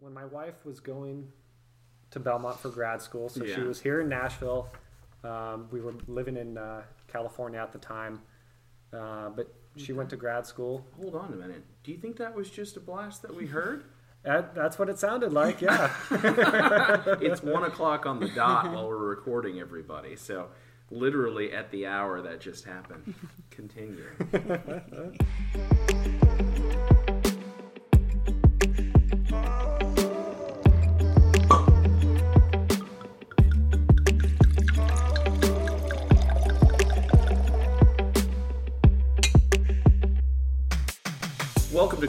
when my wife was going to Belmont for grad school, so she was here in Nashville. Um, we were living in uh, California at the time, uh, but she went to grad school. Hold on a minute. Do you think that was just a blast that we heard? That, that's what it sounded like, yeah. it's one o'clock on the dot while we're recording everybody. So, literally at the hour that just happened. Continue.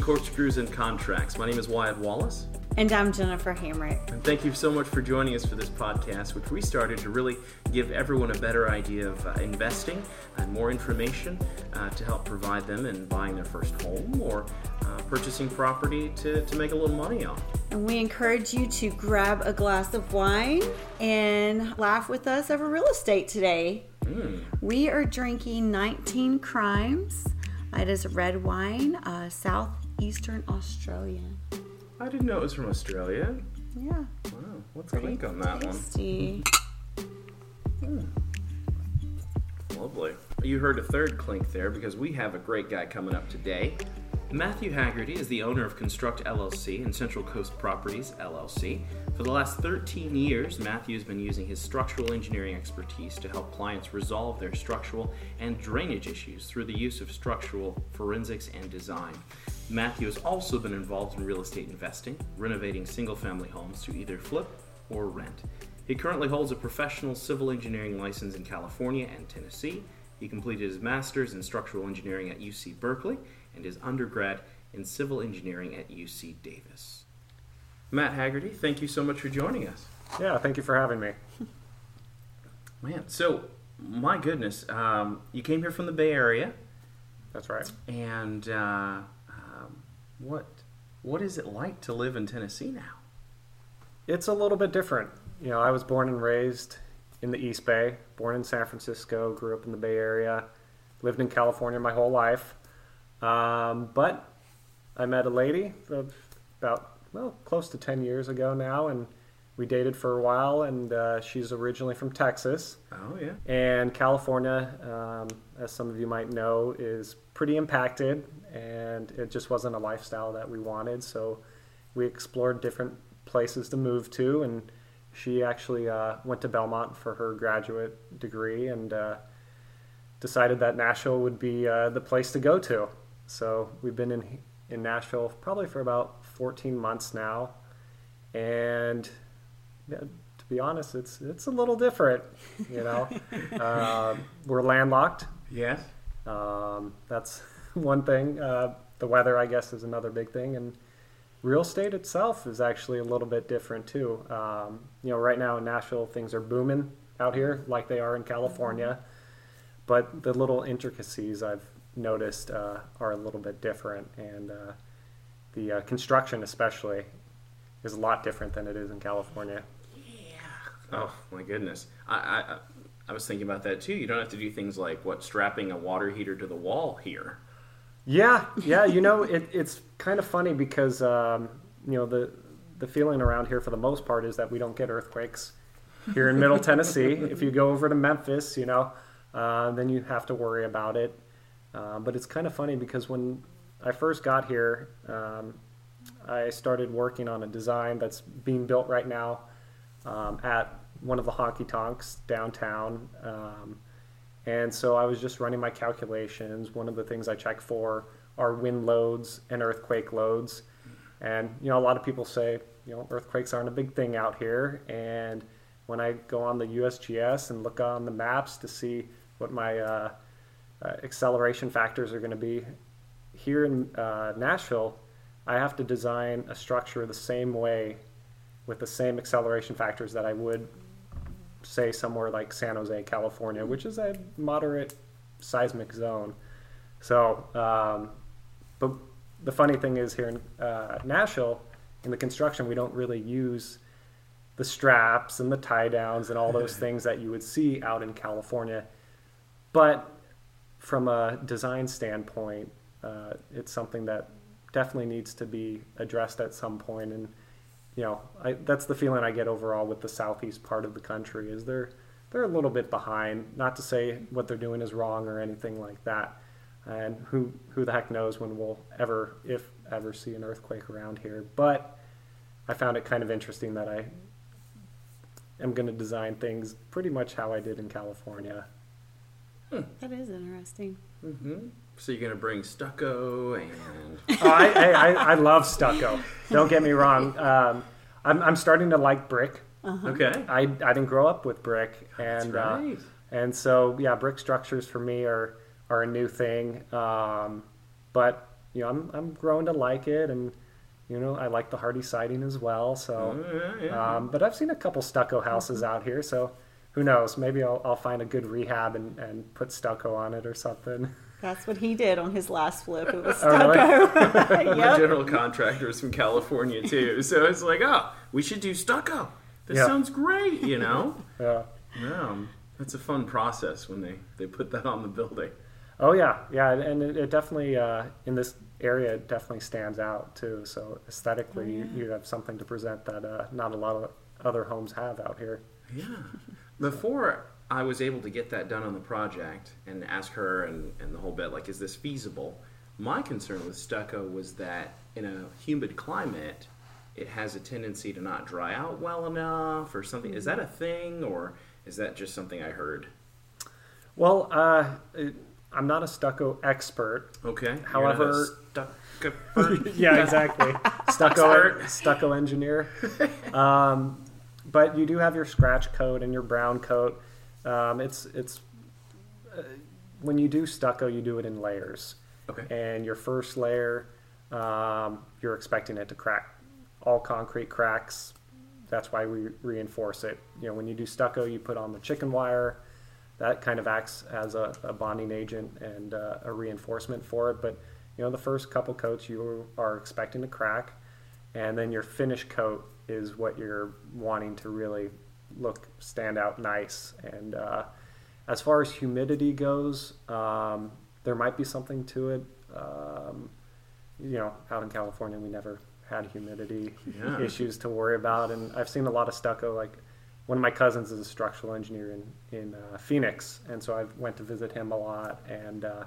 Corkscrews and Contracts. My name is Wyatt Wallace. And I'm Jennifer Hamrick. And thank you so much for joining us for this podcast, which we started to really give everyone a better idea of uh, investing and more information uh, to help provide them in buying their first home or uh, purchasing property to, to make a little money on. And we encourage you to grab a glass of wine and laugh with us over real estate today. We are drinking 19 Crimes. It is red wine, uh, southeastern Australia. I didn't know it was from Australia. Yeah, Wow, let's pretty click on that tasty. one. Lovely. You heard a third clink there because we have a great guy coming up today. Matthew Haggerty is the owner of Construct LLC and Central Coast Properties LLC. For the last 13 years, Matthew has been using his structural engineering expertise to help clients resolve their structural and drainage issues through the use of structural forensics and design. Matthew has also been involved in real estate investing, renovating single family homes to either flip or rent. He currently holds a professional civil engineering license in California and Tennessee. He completed his master's in structural engineering at UC Berkeley and his undergrad in civil engineering at UC Davis. Matt Haggerty, thank you so much for joining us. yeah, thank you for having me. Man, so my goodness, um, you came here from the Bay Area, That's right. and uh, what what is it like to live in Tennessee now? It's a little bit different. You know, I was born and raised in the East Bay, born in San Francisco, grew up in the Bay Area, lived in California my whole life. Um, but I met a lady about, well, close to 10 years ago now, and we dated for a while, and uh, she's originally from Texas. Oh yeah, And California, um, as some of you might know, is pretty impacted, and it just wasn't a lifestyle that we wanted. So we explored different places to move to, and she actually uh, went to Belmont for her graduate degree and uh, decided that Nashville would be uh, the place to go to. So we've been in in Nashville probably for about 14 months now, and to be honest, it's it's a little different. You know, uh, we're landlocked. yes. Um, that's one thing. Uh, the weather, I guess, is another big thing, and real estate itself is actually a little bit different too. Um, you know, right now in Nashville, things are booming out here like they are in California, but the little intricacies I've noticed uh, are a little bit different, and uh, the uh, construction, especially, is a lot different than it is in California. Oh my goodness. I, I I was thinking about that too. You don't have to do things like what strapping a water heater to the wall here. Yeah, yeah. You know, it, it's kind of funny because um, you know the the feeling around here for the most part is that we don't get earthquakes here in Middle Tennessee. If you go over to Memphis, you know, uh, then you have to worry about it. Uh, but it's kind of funny because when I first got here, um, I started working on a design that's being built right now um, at one of the honky tonks downtown. Um, and so I was just running my calculations. One of the things I check for are wind loads and earthquake loads. And, you know, a lot of people say, you know, earthquakes aren't a big thing out here. And when I go on the USGS and look on the maps to see what my uh, uh, acceleration factors are going to be, here in uh, Nashville, I have to design a structure the same way with the same acceleration factors that I would say somewhere like San Jose, California, which is a moderate seismic zone. So, um, but the funny thing is here in uh, Nashville, in the construction, we don't really use the straps and the tie downs and all those things that you would see out in California. But from a design standpoint, uh, it's something that definitely needs to be addressed at some point. And you know, I, that's the feeling I get overall with the southeast part of the country is they're they're a little bit behind. Not to say what they're doing is wrong or anything like that. And who who the heck knows when we'll ever, if ever, see an earthquake around here. But I found it kind of interesting that I am going to design things pretty much how I did in California. That is interesting. Mm-hmm. So you're gonna bring stucco and oh, I, I, I, I love stucco. Don't get me wrong. Um, I'm, I'm starting to like brick. okay. I, I didn't grow up with brick, and That's uh, and so yeah, brick structures for me are are a new thing. Um, but you know, I'm I'm growing to like it, and you know, I like the Hardie siding as well. So, Oh, yeah, yeah. um, but I've seen a couple stucco houses out here, so who knows? Maybe I'll, I'll find a good rehab and, and put stucco on it or something. That's what he did on his last flip. It was Oh, really? stucco. My general contractor is from California too, so it's like, oh, we should do stucco. This Yeah. sounds great, you know. Yeah. yeah, that's a fun process when they they put that on the building. Oh yeah, yeah, and it, it definitely uh, in this area it definitely stands out too. So aesthetically, you, you have something to present that uh, not a lot of other homes have out here. Yeah. Before I was able to get that done on the project and ask her and, and the whole bit, like, is this feasible? My concern with stucco was that in a humid climate, it has a tendency to not dry out well enough or something. Is that a thing or is that just something I heard? Well, uh, I'm not a stucco expert. Okay. However- stucco. yeah, exactly. stucco stucco engineer. Um, but you do have your scratch coat and your brown coat. Um, it's it's uh, when you do stucco, you do it in layers. okay. and your first layer, um, you're expecting it to crack. All concrete cracks. That's why we reinforce it. You know, when you do stucco, you put on the chicken wire. That kind of acts as a, a bonding agent and uh, a reinforcement for it. But you know, the first couple coats you are expecting to crack, and then your finish coat is what you're wanting to really look stand out nice. And uh, as far as humidity goes, um, there might be something to it. Um, you know, out in California, we never had humidity Yeah. issues to worry about, and I've seen a lot of stucco. Like one of my cousins is a structural engineer in in uh, Phoenix, and so I went to visit him a lot, and uh,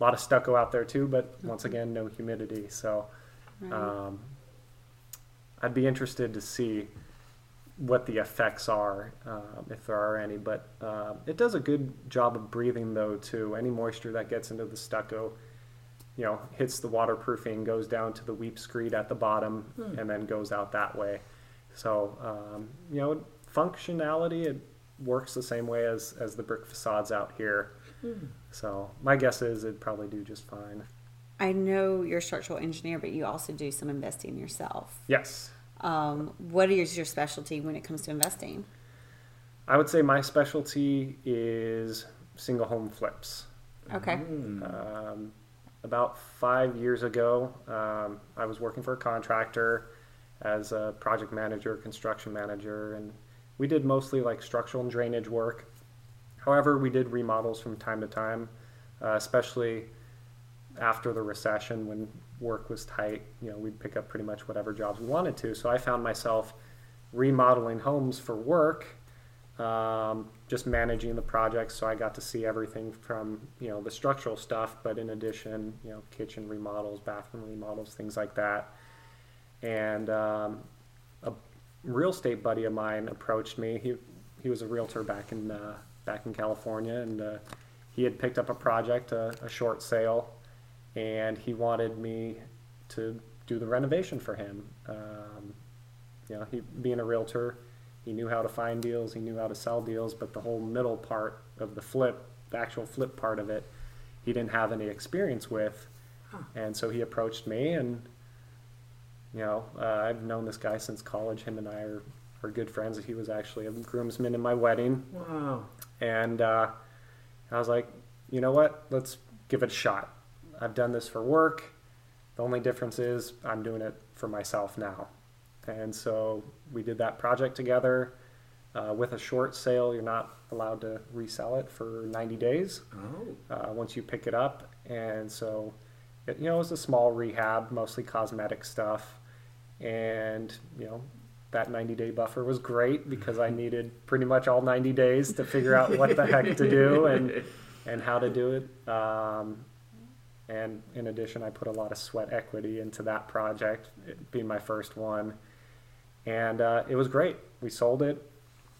a lot of stucco out there too. But once again, no humidity, so Right. um, I'd be interested to see what the effects are, um, if there are any. But um, it does a good job of breathing, though, too. Any moisture that gets into the stucco, you know, hits the waterproofing, goes down to the weep screed at the bottom, and then goes out that way. So, um, you know, functionality, it works the same way as, as the brick facades out here. So, my guess is it'd probably do just fine. I know you're a structural engineer, but you also do some investing yourself. Yes. Um, what is your specialty when it comes to investing? I would say my specialty is single home flips. Okay. Um, about five years ago, um, I was working for a contractor as a project manager, construction manager, and we did mostly like structural and drainage work. However, we did remodels from time to time, uh, especially after the recession when work was tight. You know, we'd pick up pretty much whatever jobs we wanted to. So I found myself remodeling homes for work um, just managing the projects. So I got to see everything from you know the structural stuff, but in addition, you know, kitchen remodels, bathroom remodels, things like that. And um, a real estate buddy of mine approached me. He he was a realtor back in uh, back in California, and uh, he had picked up a project, a, a short sale, and he wanted me to do the renovation for him. Um, you know, he being a realtor, he knew how to find deals, he knew how to sell deals, but the whole middle part of the flip, the actual flip part of it, he didn't have any experience with. And so he approached me, and you know, uh, I've known this guy since college. Him and I are, are good friends. He was actually a groomsman in my wedding, Wow. and uh, I was like, you know what? Let's give it a shot. I've done this for work. The only difference is I'm doing it for myself now. And so we did that project together. Uh, with a short sale, you're not allowed to resell it for 90 days Oh. uh, once you pick it up. And so, it, you know, it was a small rehab, mostly cosmetic stuff. And, you know, that 90 day buffer was great because I needed pretty much all 90 days to figure out what the heck to do and and how to do it. Um, and in addition, I put a lot of sweat equity into that project, it being my first one, and uh, it was great. We sold it.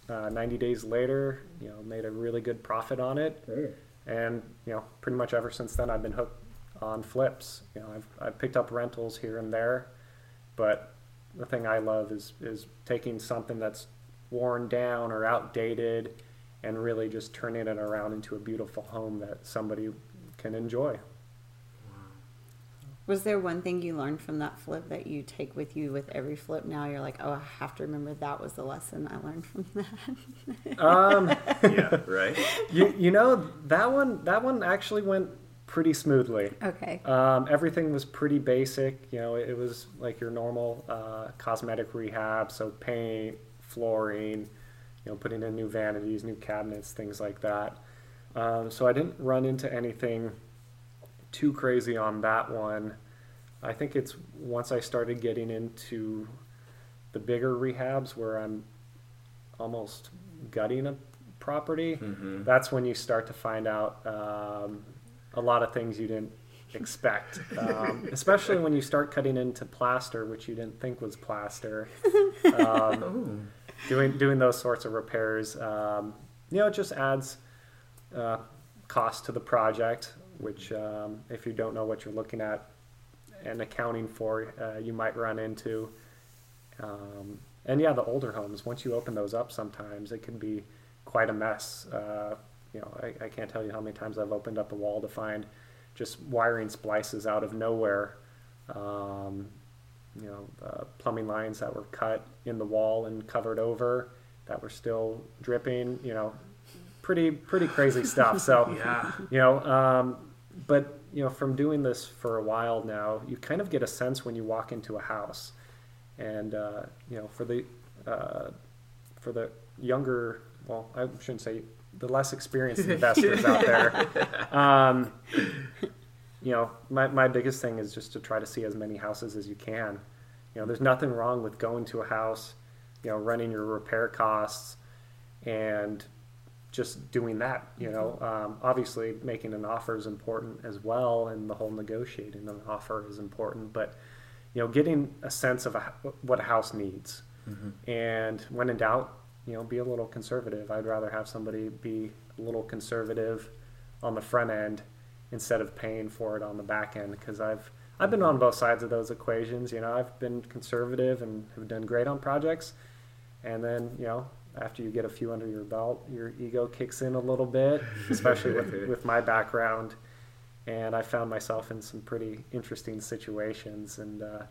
Uh, 90 days later, you know, made a really good profit on it, and you know, pretty much ever since then, I've been hooked on flips. You know, I've I've picked up rentals here and there, but the thing I love is is taking something that's worn down or outdated and really just turning it around into a beautiful home that somebody can enjoy. Was there one thing you learned from that flip that you take with you with every flip now? You're like, oh, I have to remember that was the lesson I learned from that. Um, yeah, right. you you know that one that one actually went pretty smoothly. okay. Um, everything was pretty basic. You know, it, was like your normal uh, cosmetic rehab, so paint, flooring, you know, putting in new vanities, new cabinets, things like that. Um, so I didn't run into anything too crazy on that one. I think it's once I started getting into the bigger rehabs where I'm almost gutting a property. Mhm. That's when you start to find out um, a lot of things you didn't expect, um, especially when you start cutting into plaster, which you didn't think was plaster. Um, doing doing those sorts of repairs, um, you know, it just adds uh, cost to the project. Which, um, if you don't know what you're looking at and accounting for, uh, you might run into. Um, and yeah, the older homes. Once you open those up, sometimes it can be quite a mess. Uh, you know, I, I can't tell you how many times I've opened up a wall to find just wiring splices out of nowhere. Um, you know, uh, plumbing lines that were cut in the wall and covered over that were still dripping. You know, pretty pretty crazy stuff. So yeah. you know, um, but you know, from doing this for a while now, you kind of get a sense when you walk into a house, and uh, you know, for the uh, for the younger, well, I shouldn't say the less experienced investors out there. Um, you know, my, my biggest thing is just to try to see as many houses as you can. You know, there's nothing wrong with going to a house, you know, running your repair costs and just doing that. You know, mm-hmm. um, obviously making an offer is important as well, and the whole negotiating an offer is important. But you know, getting a sense of a, what a house needs, mm-hmm. and when in doubt, you know, be a little conservative. I'd rather have somebody be a little conservative on the front end instead of paying for it on the back end because I've I've been on mm-hmm. both sides of those equations. You know, I've been conservative and have done great on projects, and then you know after you get a few under your belt, your ego kicks in a little bit, especially with with my background, and I found myself in some pretty interesting situations. And uh,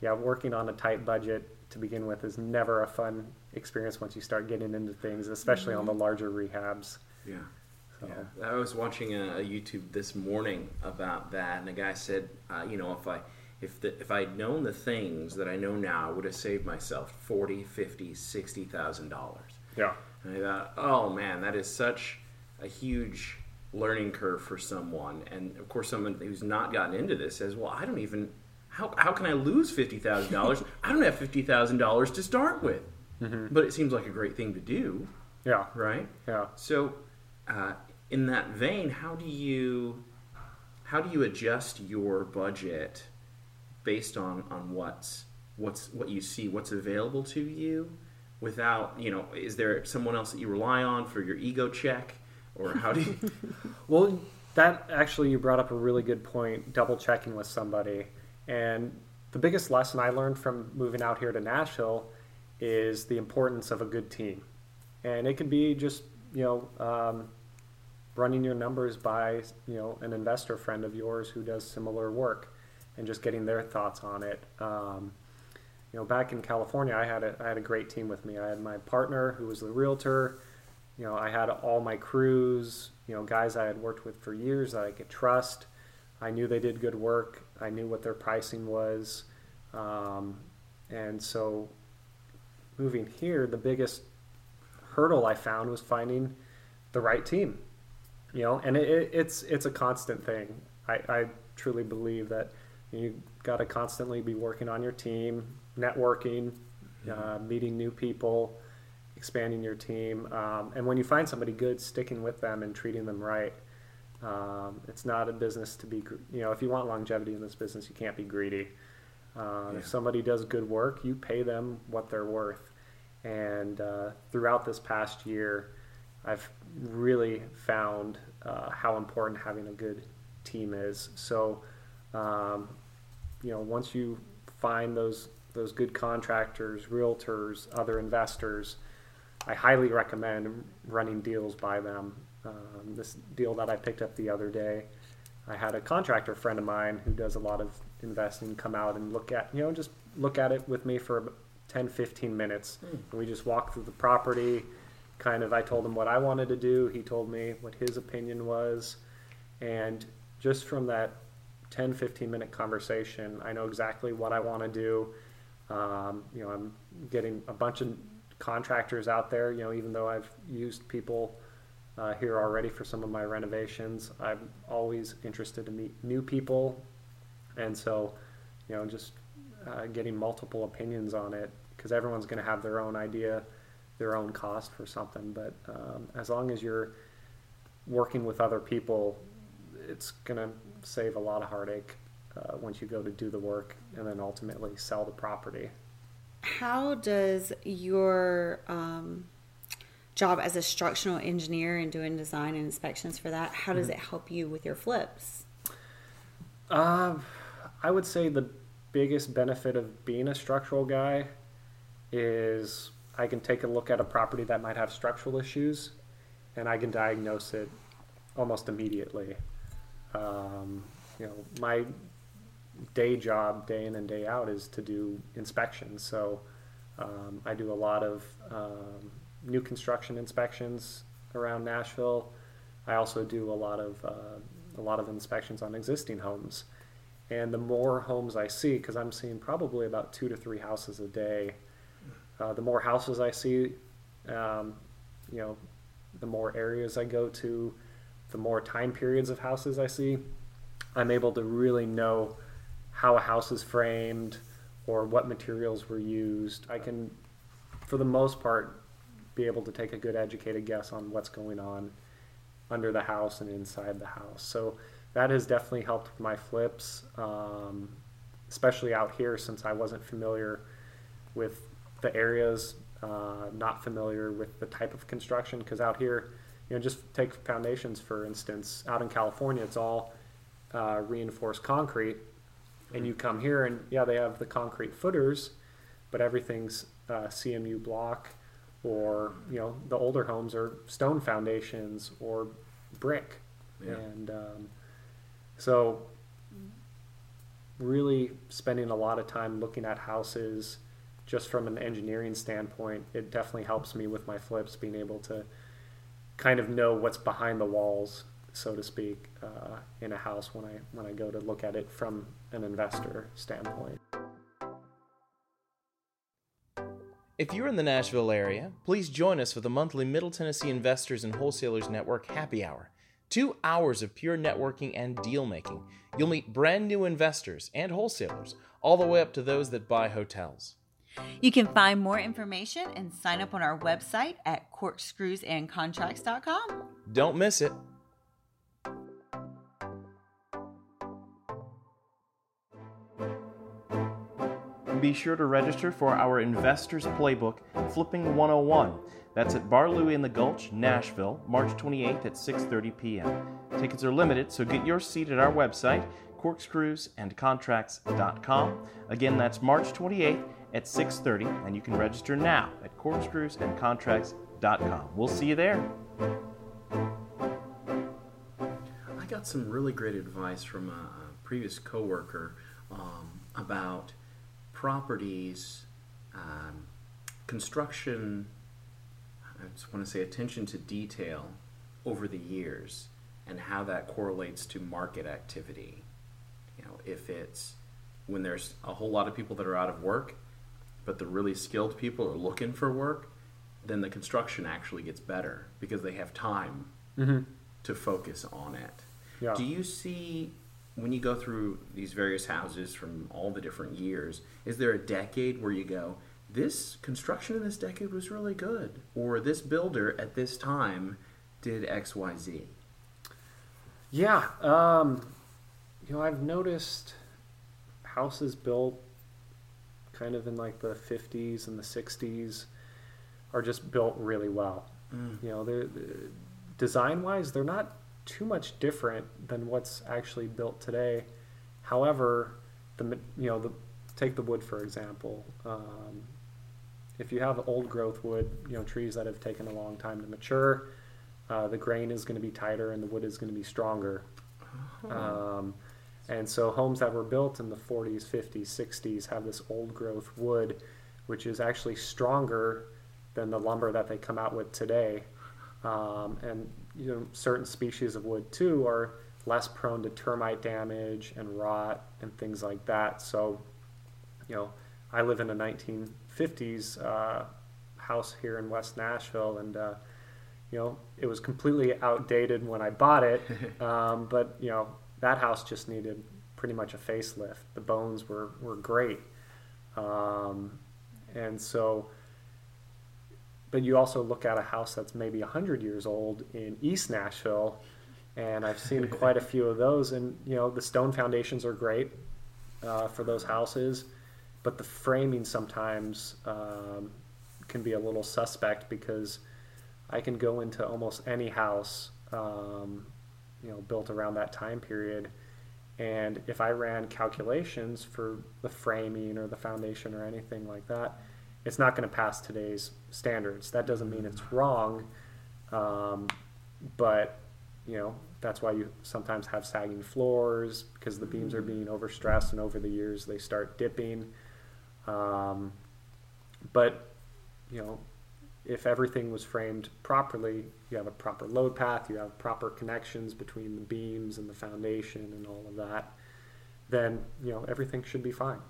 yeah, working on a tight budget to begin with is never a fun experience once you start getting into things, especially on the larger rehabs. Yeah. So. Yeah, I was watching a, a YouTube this morning about that, and a guy said, uh, you know, if I if the, if I'd known the things that I know now, I would have saved myself forty, fifty, sixty thousand dollars. Yeah. And I thought, oh man, that is such a huge learning curve for someone. And of course, someone who's not gotten into this says, well, I don't even how how can I lose fifty thousand dollars? I don't have fifty thousand dollars to start with. But it seems like a great thing to do, Yeah. right? Yeah. So, uh, in that vein, how do you how do you adjust your budget based on on what's what's what you see, what's available to you, without you know, is there someone else that you rely on for your ego check, or how do you? Well, that actually, you brought up a really good point double checking with somebody. And the biggest lesson I learned from moving out here to Nashville is the importance of a good team. And it could be just, you know, um, running your numbers by, you know, an investor friend of yours who does similar work and just getting their thoughts on it. Um, you know, back in California, I had a, I had a great team with me. I had my partner who was the realtor. You know, I had all my crews, you know, guys I had worked with for years that I could trust. I knew they did good work. I knew what their pricing was. Um, and so moving here, the biggest hurdle I found was finding the right team. You know, and it, it, it's it's a constant thing. I, I truly believe that you got to constantly be working on your team, networking, uh, meeting new people, expanding your team, um, and when you find somebody good, sticking with them and treating them right. Um, it's not a business to be, you know, if you want longevity in this business, you can't be greedy. Uh, Yeah. If somebody does good work, you pay them what they're worth. And uh, throughout this past year, I've really found uh, how important having a good team is. So, um, you know, once you find those those good contractors, realtors, other investors, I highly recommend running deals by them. Um, this deal that I picked up the other day, I had a contractor friend of mine who does a lot of investing come out and look at, you know, just look at it with me for 10, 15 minutes. And we just walked through the property. Kind of, I told him what I wanted to do. He told me what his opinion was. And just from that 10, 15 minute conversation, I know exactly what I want to do. Um, you know, I'm getting a bunch of contractors out there, you know, even though I've used people uh, here already for some of my renovations, I'm always interested to meet new people. And so, you know, just uh, getting multiple opinions on it because everyone's going to have their own idea, their own cost for something. But um, as long as you're working with other people, it's going to save a lot of heartache uh, once you go to do the work and then ultimately sell the property. How does your um, job as a structural engineer and doing design and inspections for that, how does it help you with your flips? Um, I would say the biggest benefit of being a structural guy is I can take a look at a property that might have structural issues and I can diagnose it almost immediately. Um, you know, my day job, day in and day out, is to do inspections. So um, I do a lot of um, new construction inspections around Nashville. I also do a lot of uh, a lot of inspections on existing homes. And the more homes I see, because I'm seeing probably about two to three houses a day, uh, the more houses I see, um, you know, the more areas I go to, the more time periods of houses I see, I'm able to really know how a house is framed or what materials were used. I can, for the most part, be able to take a good educated guess on what's going on under the house and inside the house. So that has definitely helped with my flips, um, especially out here since I wasn't familiar with the areas, uh, not familiar with the type of construction. Because out here, you know, just take foundations for instance. Out in California, it's all uh, reinforced concrete, and you come here and yeah, they have the concrete footers, but everything's uh, CMU block or you know the older homes are stone foundations or brick Yeah. and um, so really spending a lot of time looking at houses just from an engineering standpoint it definitely helps me with my flips being able to kind of know what's behind the walls so to speak uh, in a house when i when i go to look at it from an investor standpoint If you're in the Nashville area, please join us for the monthly Middle Tennessee Investors and Wholesalers Network Happy Hour. Two hours of pure networking and deal making. You'll meet brand new investors and wholesalers, all the way up to those that buy hotels. You can find more information and sign up on our website at corkscrewsandcontracts.com. Don't miss it. Be sure to register for our Investors Playbook Flipping 101. That's at Bar Louie in the Gulch, Nashville, March 28th at 6:30 p.m. Tickets are limited, so get your seat at our website corkscrewsandcontracts.com. Again, that's March 28th at 6:30 and you can register now at corkscrewsandcontracts.com. We'll see you there. I got some really great advice from a, previous coworker um, about properties, um, construction. I just want to say attention to detail over the years and how that correlates to market activity. You know, if it's when there's a whole lot of people that are out of work, but the really skilled people are looking for work, then the construction actually gets better because they have time to focus on it. Yeah. Do you see when you go through these various houses from all the different years, is there a decade where you go, this construction in this decade was really good, or this builder at this time did X, Y, Z. Yeah, um, you know, I've noticed houses built kind of in like the 50s and the 60s are just built really well. Mm. You know, they're, they're design-wise, they're not too much different than what's actually built today. However, the you know the take the wood for example. Um, if you have old growth wood, you know trees that have taken a long time to mature, uh, the grain is going to be tighter and the wood is going to be stronger. Um, and so homes that were built in the 40s, 50s, 60s have this old growth wood, which is actually stronger than the lumber that they come out with today. Um, and you know, certain species of wood too are less prone to termite damage and rot and things like that. So, you know, I live in a 1950s uh, house here in West Nashville, and uh, you know, it was completely outdated when I bought it. Um, but you know, that house just needed pretty much a facelift. The bones were were great, um, and so. But you also look at a house that's maybe 100 years old in East Nashville, and I've seen quite a few of those. And you know, the stone foundations are great uh, for those houses, but the framing sometimes um, can be a little suspect because I can go into almost any house, um, you know, built around that time period, and if I ran calculations for the framing or the foundation or anything like that, it's not going to pass today's standards. That doesn't mean it's wrong, um, but you know that's why you sometimes have sagging floors because the beams are being overstressed and over the years they start dipping. Um, but you know if everything was framed properly, you have a proper load path, you have proper connections between the beams and the foundation and all of that, then you know everything should be fine.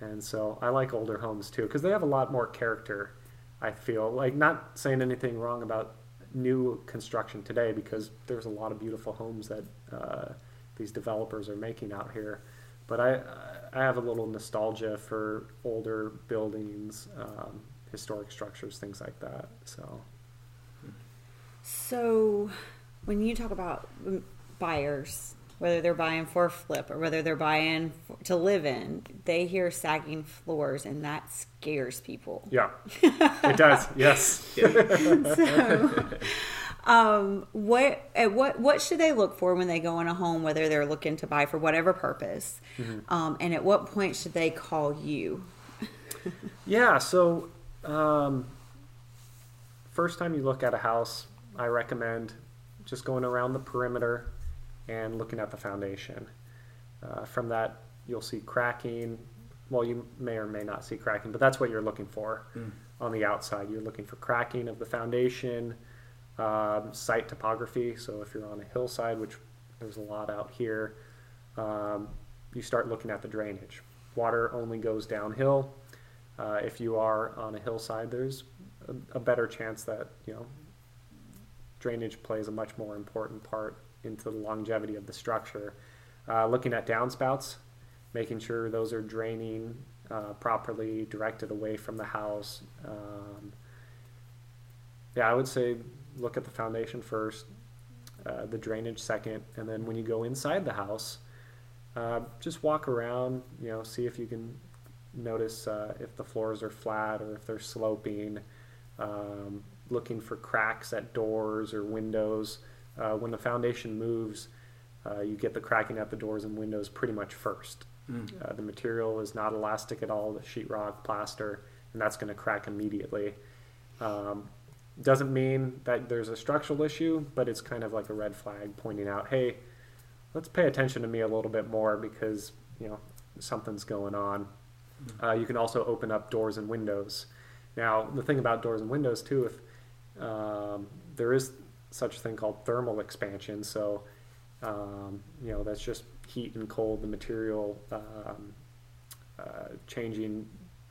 And so I like older homes too because they have a lot more character. I feel like not saying anything wrong about new construction today because there's a lot of beautiful homes that uh, these developers are making out here. But I I have a little nostalgia for older buildings, um, historic structures, things like that. So So, when you talk about buyers, whether they're buying for a flip or whether they're buying f- to live in, they hear sagging floors and that scares people. yeah, it does. Yes. so, um, what what what should they look for when they go in a home, whether they're looking to buy for whatever purpose, um, and at what point should they call you? Yeah, so um, first time you look at a house, I recommend just going around the perimeter and looking at the foundation. Uh, from that, you'll see cracking. Well, you may or may not see cracking, but that's what you're looking for on the outside. You're looking for cracking of the foundation, um, site topography. So if you're on a hillside, which there's a lot out here, um, you start looking at the drainage. Water only goes downhill. Uh, if you are on a hillside, there's a, a better chance that you know drainage plays a much more important part into the longevity of the structure. Uh, looking at downspouts, making sure those are draining uh, properly, directed away from the house. Um, yeah, I would say look at the foundation first, uh, the drainage second, and then when you go inside the house, uh, just walk around. You know, see if you can notice uh, if the floors are flat or if they're sloping. Um, looking for cracks at doors or windows. Uh, when the foundation moves, uh, you get the cracking at the doors and windows pretty much first. Uh, the material is not elastic at all, the sheetrock, plaster, and that's going to crack immediately. Um, doesn't mean that there's a structural issue, but it's kind of like a red flag pointing out, hey, let's pay attention to me a little bit more because you know something's going on. Uh, you can also open up doors and windows. Now, the thing about doors and windows too, if um, there is such a thing called thermal expansion, so um, you know that's just heat and cold, the material um, uh, changing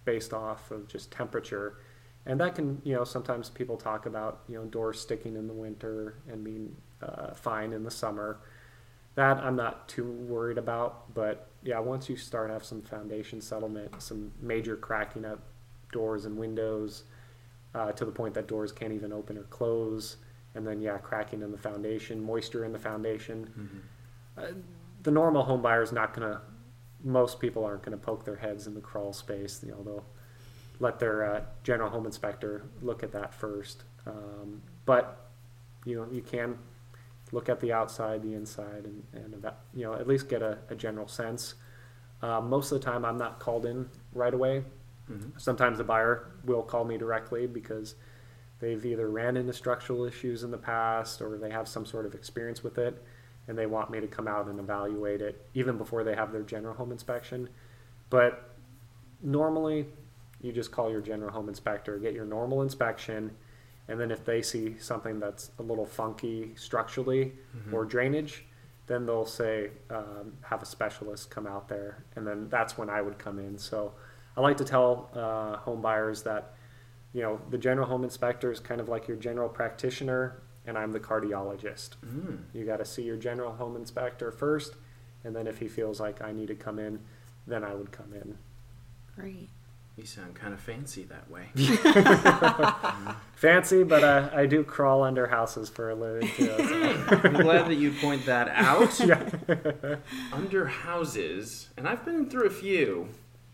based off of just temperature, and that can you know sometimes people talk about you know doors sticking in the winter and being uh, fine in the summer. That I'm not too worried about, but yeah, once you start have some foundation settlement, some major cracking up doors and windows uh, to the point that doors can't even open or close. And then, yeah, cracking in the foundation, moisture in the foundation. Uh, the normal home buyer is not going to, most people aren't going to poke their heads in the crawl space. You know, they'll let their uh, general home inspector look at that first. Um, but, you know, you can look at the outside, the inside, and, and eva- you know, at least get a, a general sense. Uh, most of the time, I'm not called in right away. Sometimes the buyer will call me directly because they've either ran into structural issues in the past or they have some sort of experience with it and they want me to come out and evaluate it even before they have their general home inspection. But normally, you just call your general home inspector, get your normal inspection, and then if they see something that's a little funky structurally or drainage, then they'll say um, have a specialist come out there, and then that's when I would come in. So I like to tell uh, home buyers that you know the general home inspector is kind of like your general practitioner, and I'm the cardiologist. Mm. You got to see your general home inspector first, and then if he feels like I need to come in, then I would come in. Great. You sound kind of fancy that way. Fancy, but uh, I do crawl under houses for a living too. so- I'm glad that you point that out. yeah. Under houses, and I've been through a few,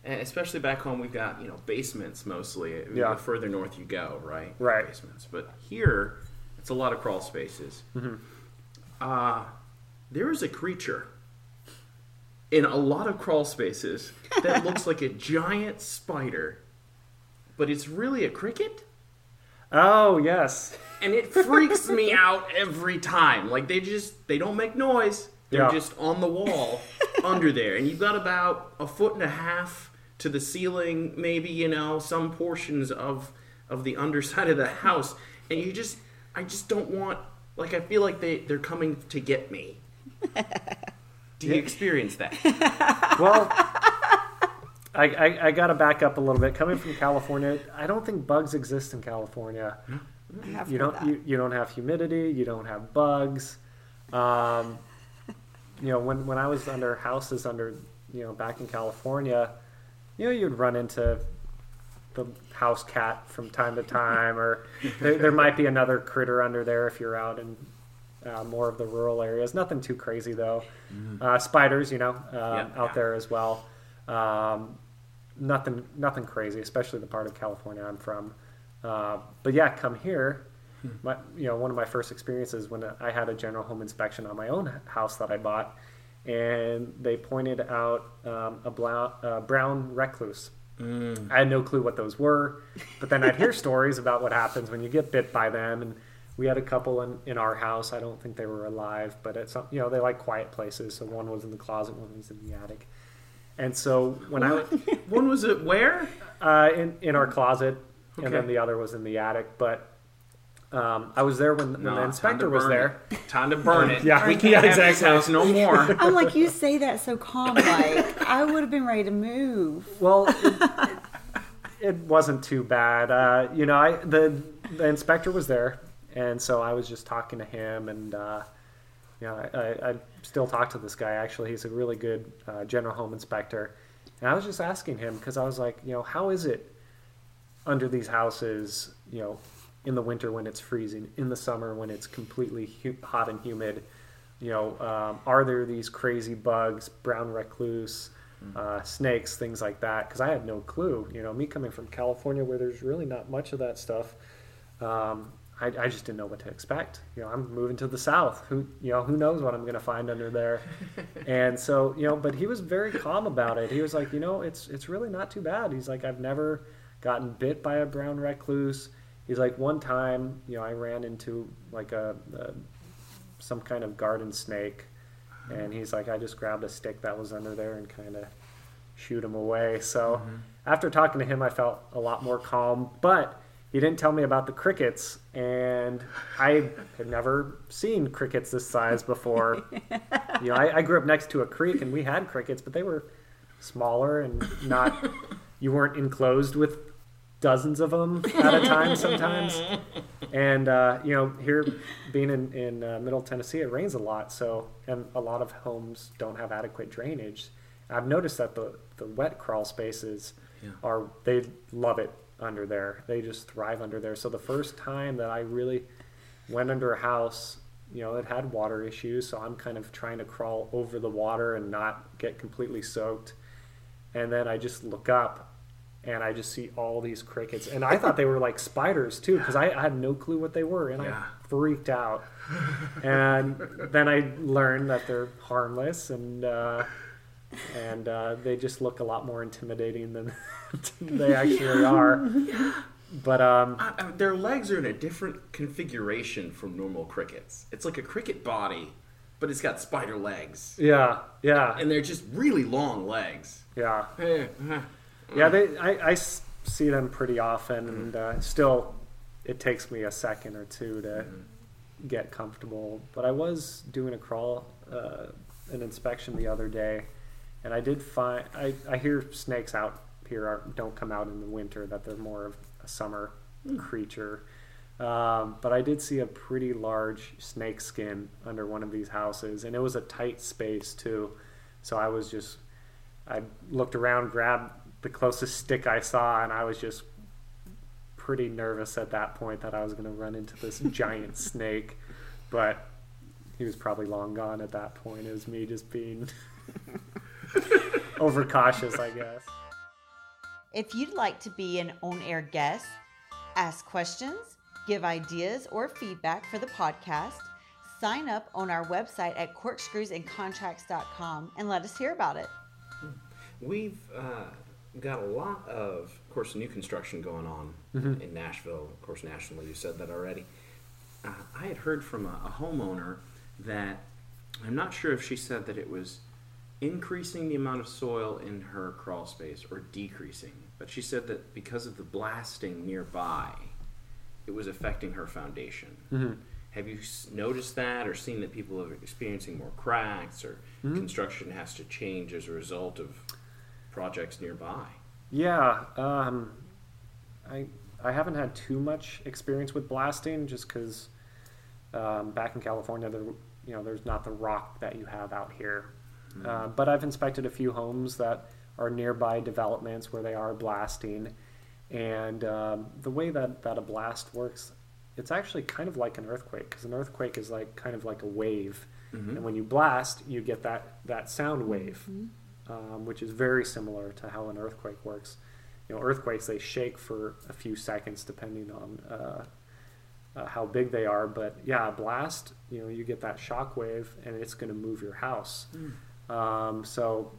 especially back home. We've got you know basements mostly. Yeah. The further north you go, right? Right. Basements, but here it's a lot of crawl spaces. Mm-hmm. Uh, there is a creature in a lot of crawl spaces that looks like a giant spider, but it's really a cricket. Oh yes. and it freaks me out every time. Like they just they don't make noise. They're Yeah. just on the wall under there, and you've got about a foot and a half to the ceiling, maybe you know some portions of of the underside of the house, and you just I just don't want like I feel like they they're coming to get me. Do you experience that? Well, I, I, I got to back up a little bit. Coming from California, I don't think bugs exist in California. You don't you, you don't have humidity. You don't have bugs. Um, you know, when when I was under houses under you know back in California, you know you'd run into the house cat from time to time, or there, there might be another critter under there if you're out in uh, more of the rural areas. Nothing too crazy though. Uh, spiders, you know, um, Yeah. out there as well. Um, nothing, nothing crazy, especially the part of California I'm from. Uh, but yeah, come here. My, you know, one of my first experiences when I had a general home inspection on my own house that I bought, and they pointed out um, a uh, brown recluse. I had no clue what those were, but then I'd hear stories about what happens when you get bit by them. And we had a couple in, in our house. I don't think they were alive, but it's some, you know they like quiet places. So one was in the closet, one was in the attic. And so when I One was it where? uh, in in our closet, and then the other was in the attic. But um, I was there when, when No, the inspector was there. it. Time to burn it. Yeah, we can't yeah, have this exactly. house no more. I'm like, you say that so calm, like I would have been ready to move. Well, it, it, it wasn't too bad. Uh, you know, I the the inspector was there, and so I was just talking to him, and uh, you know, I, I, still talk to this guy. Actually, he's a really good uh, general home inspector, and I was just asking him because I was like, you know, how is it under these houses, you know, in the winter when it's freezing, in the summer when it's completely hu- hot and humid. You know, um, are there these crazy bugs, brown recluse, uh, snakes, things like that? Because I had no clue. You know, me coming from California where there's really not much of that stuff, um, I, I just didn't know what to expect. You know, I'm moving to the south. Who, you know, who knows what I'm going to find under there? and so, you know, but he was very calm about it. He was like, you know, it's it's really not too bad. He's like, I've never gotten bit by a brown recluse. He's like, one time, you know, I ran into like a, a some kind of garden snake, and he's like, I just grabbed a stick that was under there and kind of shoot him away. So mm-hmm. after talking to him, I felt a lot more calm, but. He didn't tell me about the crickets, and I had never seen crickets this size before. you know, I, I grew up next to a creek, and we had crickets, but they were smaller and not. You weren't enclosed with dozens of them at a time sometimes. And uh, you know, here being in in uh, Middle Tennessee, it rains a lot, so and a lot of homes don't have adequate drainage. I've noticed that the the wet crawl spaces Yeah. are they love it. Under there. They just thrive under there. So the first time that I really went under a house, you know, it had water issues, so I'm kind of trying to crawl over the water and not get completely soaked. And then I just look up and I just see all these crickets. And I thought they were like spiders too, because I, I had no clue what they were. And Yeah. I freaked out. And then I learned that they're harmless and, uh, and uh, they just look a lot more intimidating than they actually are. But um, their legs are in a different configuration from normal crickets. It's like a cricket body, but it's got spider legs, yeah, yeah, and they're just really long legs. yeah. Eh, eh. Yeah, they, I, I s- see them pretty often, and uh, still, it takes me a second or two to get comfortable. But I was doing a crawl, uh, an inspection the other day, and I did find I, I hear snakes out here are, don't come out in the winter; that they're more of a summer creature. Um, but I did see a pretty large snake skin under one of these houses, and it was a tight space too. So I was just I looked around, grabbed the closest stick I saw, and I was just pretty nervous at that point that I was going to run into this giant snake. But he was probably long gone at that point. It was me just being overcautious, I guess. If you'd like to be an on air guest, ask questions, give ideas or feedback for the podcast, sign up on our website at corkscrewsandcontracts.com and let us hear about it. We've uh, got a lot of, of course, new construction going on in Nashville. Of course, nationally, you said that already. Uh, I had heard from a, a homeowner that I'm not sure if she said that it was increasing the amount of soil in her crawl space or decreasing, but she said that because of the blasting nearby, it was affecting her foundation. Have you noticed that or seen that people are experiencing more cracks or construction has to change as a result of projects nearby? Yeah, um, I I haven't had too much experience with blasting, just because um, back in California, there you know there's not the rock that you have out here. Uh, but I've inspected a few homes that are nearby developments where they are blasting, and um, the way that that a blast works, it's actually kind of like an earthquake because an earthquake is like kind of like a wave, and when you blast, you get that that sound wave um, which is very similar to how an earthquake works. You know, earthquakes they shake for a few seconds depending on uh, uh, how big they are. But yeah, a blast, you know, you get that shock wave and it's going to move your house. Um, so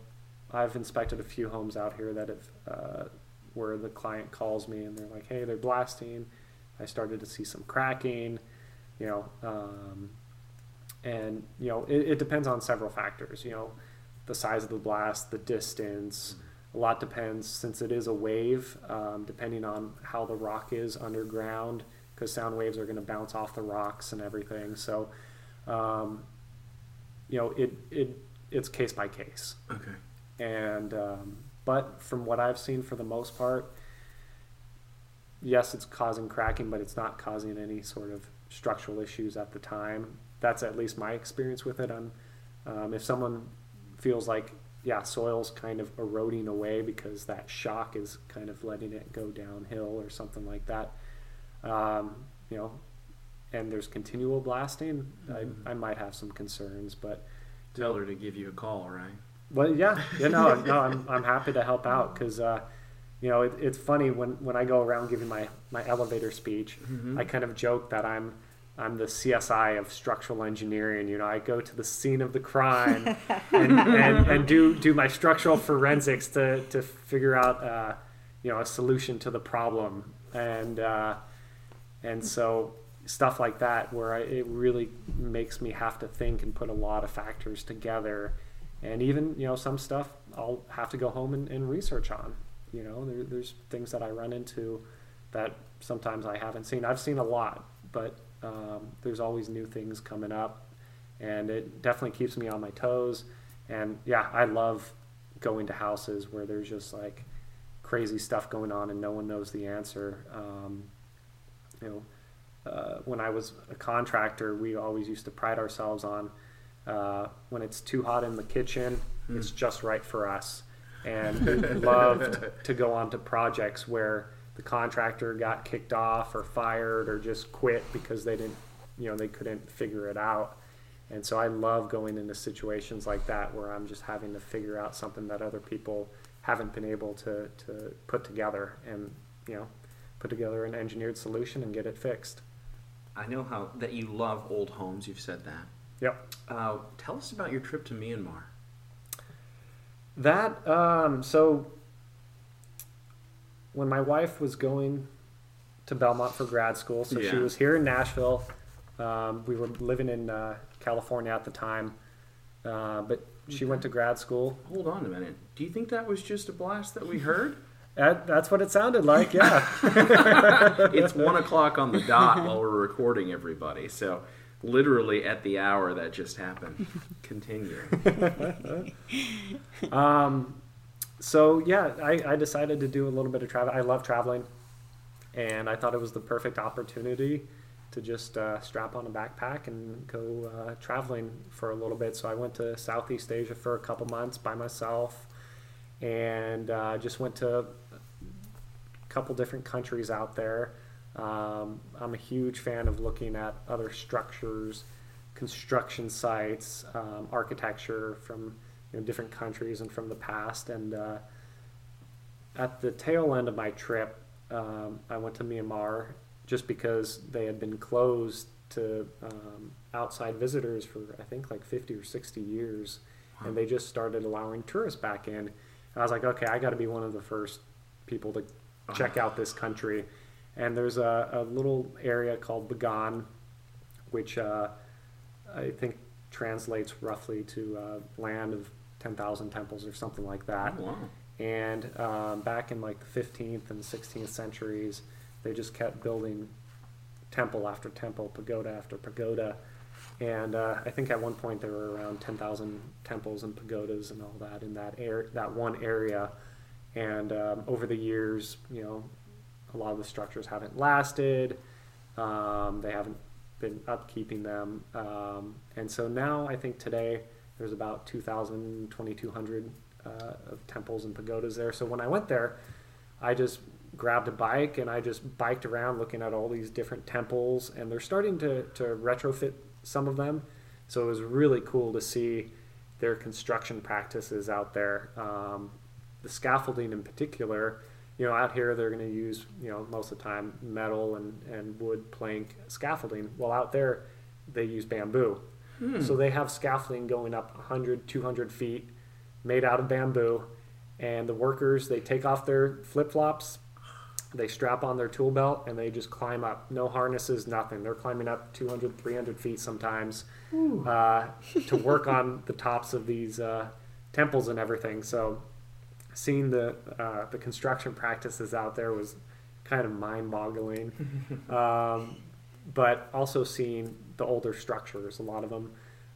I've inspected a few homes out here that have uh, where the client calls me and they're like, "Hey, they're blasting." I started to see some cracking. You know, um, and you know it, it depends on several factors. You know, the size of the blast, the distance. A lot depends since it is a wave, um, depending on how the rock is underground, because sound waves are going to bounce off the rocks and everything. So, um, you know, it, it it's case by case. Okay. And um, but from what I've seen, for the most part, yes, it's causing cracking, but it's not causing any sort of structural issues at the time. That's at least my experience with it. On um, if someone feels like yeah, soil's kind of eroding away because that shock is kind of letting it go downhill or something like that. Um, you know, and there's continual blasting. I, I might have some concerns, but Tell her to give you a call, right? well, yeah, yeah, no, no, I'm, I'm happy to help out because, uh, you know, it, it's funny when, when I go around giving my, my elevator speech, I kind of joke that I'm I'm the CSI of structural engineering. You know, I go to the scene of the crime and, and, and do do my structural forensics to to figure out, uh, you know, a solution to the problem, and uh, and so stuff like that where I, it really makes me have to think and put a lot of factors together. And even you know some stuff i'll have to go home and, and research on you know there, there's things that i run into that sometimes i haven't seen. I've seen a lot but um, there's always new things coming up and it definitely keeps me on my toes. And yeah i love going to houses where there's just like crazy stuff going on and no one knows the answer. Um, you know uh, when I was a contractor, we always used to pride ourselves on uh, when it's too hot in the kitchen, it's just right for us. And we loved to go on to projects where the the contractor got kicked off or fired or just quit because they didn't, you know, they couldn't figure it out. And so I love going into situations like that where I'm just having to figure out something that other people haven't been able to, to put together and, you know, put together an engineered solution and get it fixed. I know how that you love old homes. You've said that. Yep. Uh, tell us about your trip to Myanmar. That um, so when my wife was going to Belmont for grad school, so she was here in Nashville. Um, we were living in uh, California at the time, uh, but she went to grad school. Hold on a minute. Do you think that was just a blast that we heard? That, that's what it sounded like. Yeah. it's one o'clock on the dot while we're recording, everybody. So, literally at the hour that just happened. Continue. um, so yeah, I, I decided to do a little bit of travel. I love traveling, and I thought it was the perfect opportunity to just uh, strap on a backpack and go uh, traveling for a little bit. So I went to Southeast Asia for a couple months by myself, and uh, just went to couple different countries out there. Um, I'm a huge fan of looking at other structures, construction sites, um, architecture from you know, different countries and from the past. And uh, at the tail end of my trip, um, I went to Myanmar just because they had been closed to um, outside visitors for I think like 50 or 60 years, and they just started allowing tourists back in. And I was like, okay, I got to be one of the first people to check out this country. And there's a, a little area called Bagan, which uh, I think translates roughly to uh, land of 10,000 temples or something like that. Oh, wow. And um, back in like the 15th and 16th centuries, they just kept building temple after temple, pagoda after pagoda. And uh, I think at one point there were around 10,000 temples and pagodas and all that in that air, that one area. And um, over the years, you know, a lot of the structures haven't lasted. Um, they haven't been upkeeping them. Um, and so now I think today there's about 2,000, 2,200 uh, of temples and pagodas there. So when I went there, I just grabbed a bike and I just biked around looking at all these different temples, and they're starting to, to retrofit some of them. So it was really cool to see their construction practices out there. Um, the scaffolding in particular, you know, out here they're going to use, you know, most of the time metal and, and wood plank scaffolding. Well, out there they use bamboo. So they have scaffolding going up 100, 200 feet made out of bamboo. And the workers, they take off their flip flops, they strap on their tool belt, and they just climb up. No harnesses, nothing. They're climbing up 200, 300 feet sometimes uh, to work on the tops of these uh, temples and everything. So seeing the, uh, the construction practices out there was kind of mind boggling. um, but also seeing the older structures. A lot of them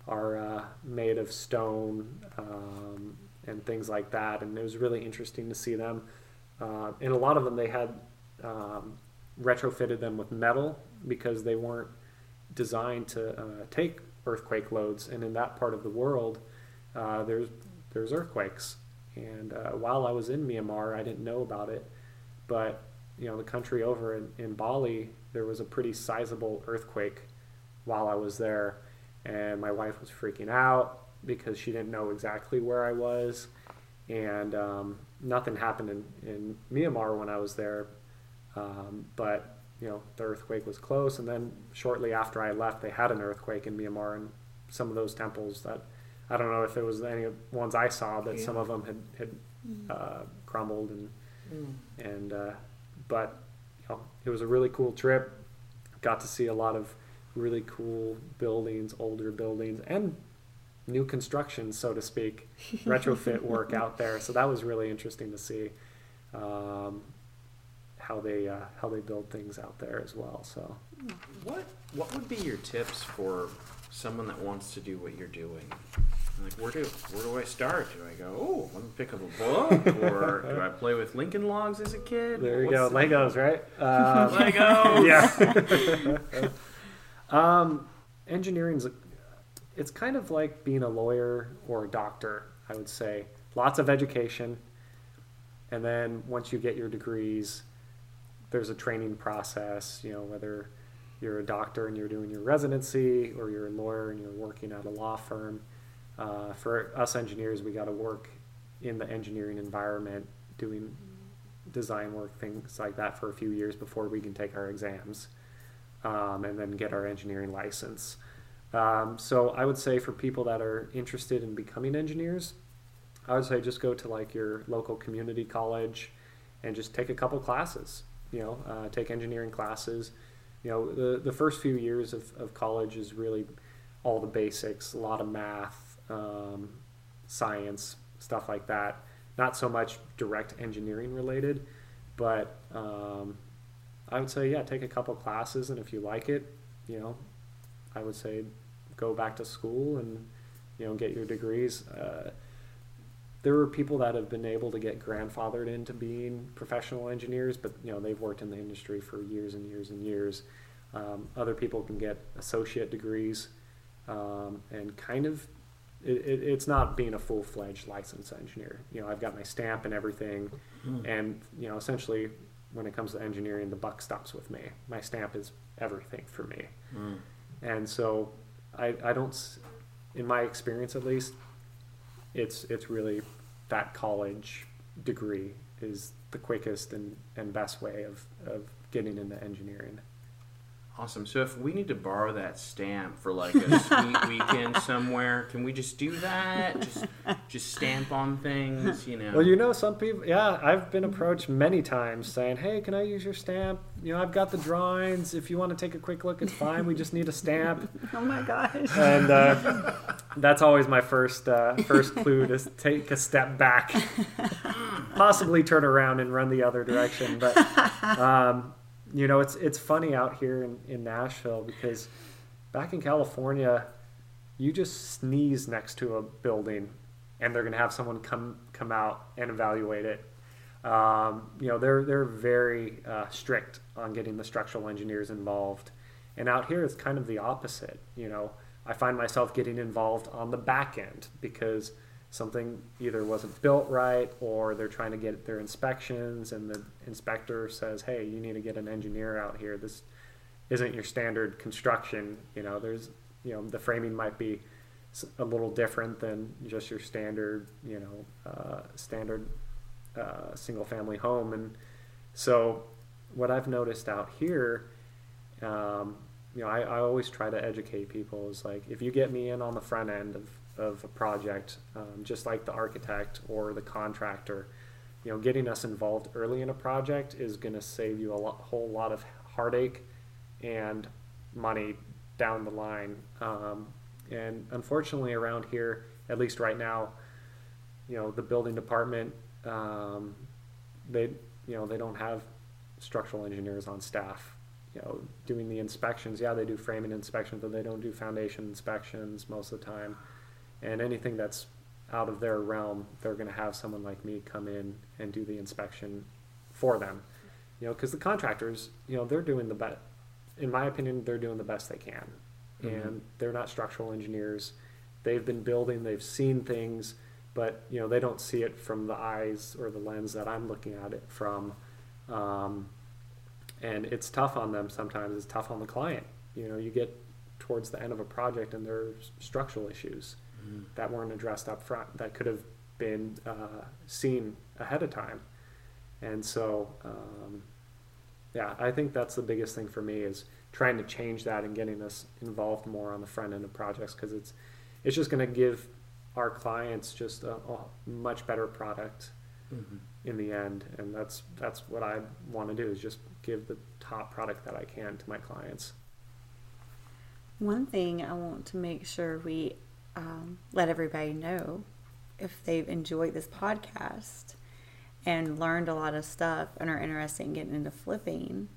are uh, made of stone um, and things like that, and it was really interesting to see them. Uh, and a lot of them they had um, retrofitted them with metal because they weren't designed to uh, take earthquake loads. And in that part of the world, uh, there's there's earthquakes. And uh, while I was in Myanmar, I didn't know about it, but you know the country over in, in Bali, there was a pretty sizable earthquake while I was there, and my wife was freaking out because she didn't know exactly where I was, and um, nothing happened in, in Myanmar when I was there, um, but you know the earthquake was close, and then shortly after I left, they had an earthquake in Myanmar, and some of those temples that I don't know if it was any ones I saw, but some of them had had uh, crumbled and and uh, but you know, it was a really cool trip. Got to see a lot of really cool buildings, older buildings, and new construction, so to speak, retrofit work out there. So that was really interesting to see um, how they uh, how they build things out there as well. So What What would be your tips for someone that wants to do what you're doing? Like, where do where do I start? Do I go? Oh, let me pick up a book, or do I play with Lincoln Logs as a kid? there you What's go, the- Legos, right? Um, Legos. yeah. um, engineering's it's kind of like being a lawyer or a doctor. I would say lots of education, and then once you get your degrees, there's a training process. You know, whether you're a doctor and you're doing your residency, or you're a lawyer and you're working at a law firm. Uh, for us engineers, we got to work in the engineering environment, doing design work, things like that, for a few years before we can take our exams, um, and then get our engineering license. Um, so I would say for people that are interested in becoming engineers, I would say just go to like your local community college and just take a couple classes. You know, uh, take engineering classes. You know, the the first few years of, of college is really all the basics, a lot of math, um, science, stuff like that. Not so much direct engineering related, but um, I would say yeah, take a couple classes, and if you like it, you know, I would say go back to school and you know get your degrees. Uh, there are people that have been able to get grandfathered into being professional engineers, but you know they've worked in the industry for years and years and years. Um, other people can get associate degrees, um, and kind of it, it, it's not being a full fledged licensed engineer. You know, I've got my stamp and everything, Mm. and you know, essentially, when it comes to engineering, the buck stops with me. My stamp is everything for me, Mm. and so I, I don't, in my experience at least, it's it's really that college degree is the quickest and, and best way of, of getting into engineering. Awesome. So if we need to borrow that stamp for like a sweet weekend somewhere, can we just do that? Just just stamp on things, you know? Well, you know, some people, yeah, I've been approached many times saying, hey, can I use your stamp? You know, I've got the drawings. If you want to take a quick look, it's fine. We just need a stamp. Oh my gosh. And uh, that's always my first uh, first clue to take a step back, possibly turn around and run the other direction. But um, you know, it's it's funny out here in, in Nashville because back in California, you just sneeze next to a building, and they're going to have someone come come out and evaluate it. Um, you know, they're they're very uh, strict on getting the structural engineers involved, and out here it's kind of the opposite. You know, I find myself getting involved on the back end because something either wasn't built right or they're trying to get their inspections and the inspector says hey you need to get an engineer out here. This isn't your standard construction you know there's you know the framing might be a little different than just your standard you know uh, standard uh, single family home. And so what i've noticed out here um, you know I, I always try to educate people is like if you get me in on the front end of, of a project um, just like the architect or the contractor you know getting us involved early in a project is going to save you a lot, whole lot of heartache and money down the line. Um, and unfortunately around here at least right now you know the building department um, they you know they don't have structural engineers on staff. You know doing the inspections yeah they do framing inspections but they don't do foundation inspections most of the time and anything that's out of their realm they're going to have someone like me come in and do the inspection for them. You know because the contractors you know they're doing the best in my opinion they're doing the best they can. Mhm. and they're not structural engineers. They've been building they've seen things but you know they don't see it from the eyes or the lens that i'm looking at it from. Um, and it's tough on them sometimes. It's tough on the client. You know you get towards the end of a project and there's structural issues. That weren't addressed up front that could have been uh, seen ahead of time. And so um, yeah i think that's the biggest thing for me is trying to change that and getting us involved more on the front end of projects because it's it's just going to give our clients just a, a much better product Mhm. in the end. And that's that's what i want to do is just give the top product that i can to my clients. One thing I want to make sure we um, let everybody know if they've enjoyed this podcast and learned a lot of stuff and are interested in getting into flipping,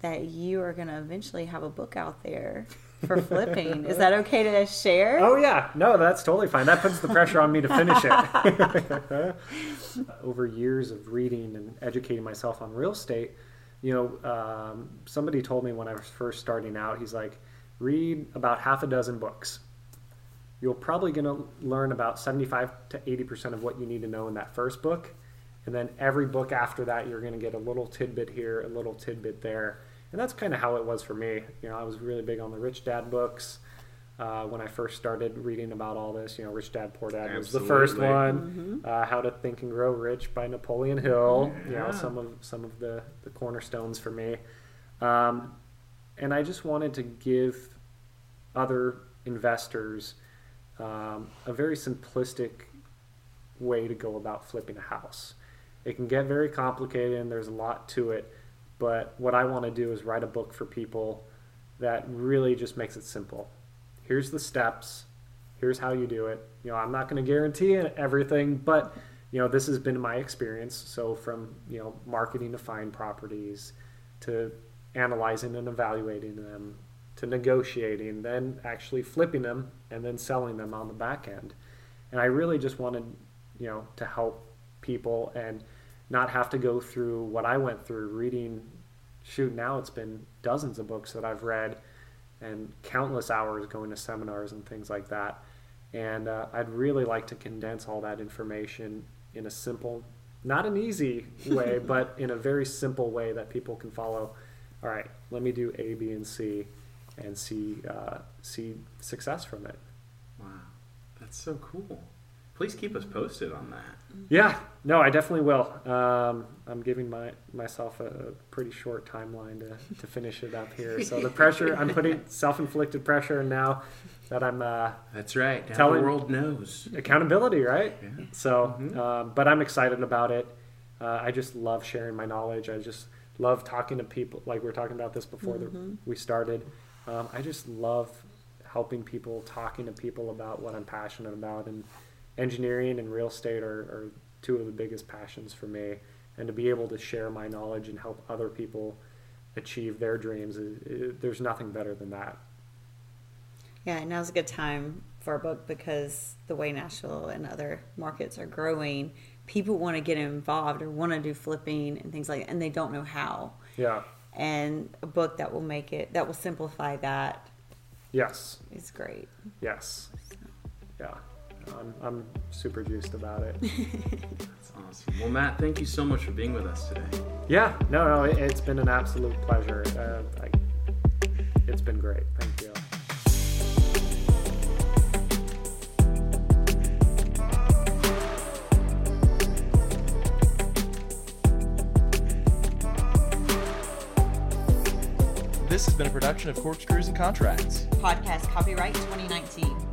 that you are going to eventually have a book out there for flipping. Is that okay to share? Oh yeah, no, that's totally fine. That puts the pressure on me to finish it. Over years of reading and educating myself on real estate, you know, um, somebody told me when I was first starting out, he's like, read about half a dozen books. You're probably going to learn about 75 to 80 percent of what you need to know in that first book, And then every book after that, you're going to get a little tidbit here, a little tidbit there. And that's kind of how it was for me. You know, I was really big on the Rich Dad books uh, when I first started reading about all this. You know, Rich Dad Poor Dad was the first Absolutely. one. Uh, How to Think and Grow Rich by Napoleon Hill. You know, some of some of the the cornerstones for me. Um, and I just wanted to give other investors um, a very simplistic way to go about flipping a house. It can get very complicated and there's a lot to it, but what I want to do is write a book for people that really just makes it simple. Here's the steps. Here's how you do it. You know, I'm not going to guarantee everything, but you know, this has been my experience. So from, you know, marketing to find properties to analyzing and evaluating them to negotiating, then actually flipping them and then selling them on the back end. And I really just wanted, you know, to help people and not have to go through what I went through reading. Shoot, now it's been dozens of books that I've read and countless hours going to seminars and things like that. And uh, I'd really like to condense all that information in a simple, not an easy way, but in a very simple way that people can follow. All right, let me do A, B, and C, and see uh, see success from it. Wow, that's so cool. Please keep us posted on that. Yeah, no, I definitely will. Um, I'm giving my myself a, a pretty short timeline to, to finish it up here. So the pressure, I'm putting self-inflicted pressure, and now that I'm uh, That's right. Now Telling- the world knows. accountability, right? Yeah. So, um, but I'm excited about it. Uh, I just love sharing my knowledge. I just love talking to people. Like we were talking about this before the, we started. Um, I just love helping people, talking to people about what I'm passionate about, and engineering and real estate are, are two of the biggest passions for me. And to be able to share my knowledge and help other people achieve their dreams, is, is, there's nothing better than that. Yeah, now's a good time for a book because the way Nashville and other markets are growing, people want to get involved or want to do flipping and things like that, and they don't know how. Yeah. And a book that will make it, that will simplify that Yes. it's great. Yes. Yeah. I'm, I'm super juiced about it. That's awesome. Well, Matt, thank you so much for being with us today. yeah. No, no, it, it's been an absolute pleasure. Uh, I, it's been great. Thank you. This has been a production of Corkscrews and Contracts. Podcast copyright 2019.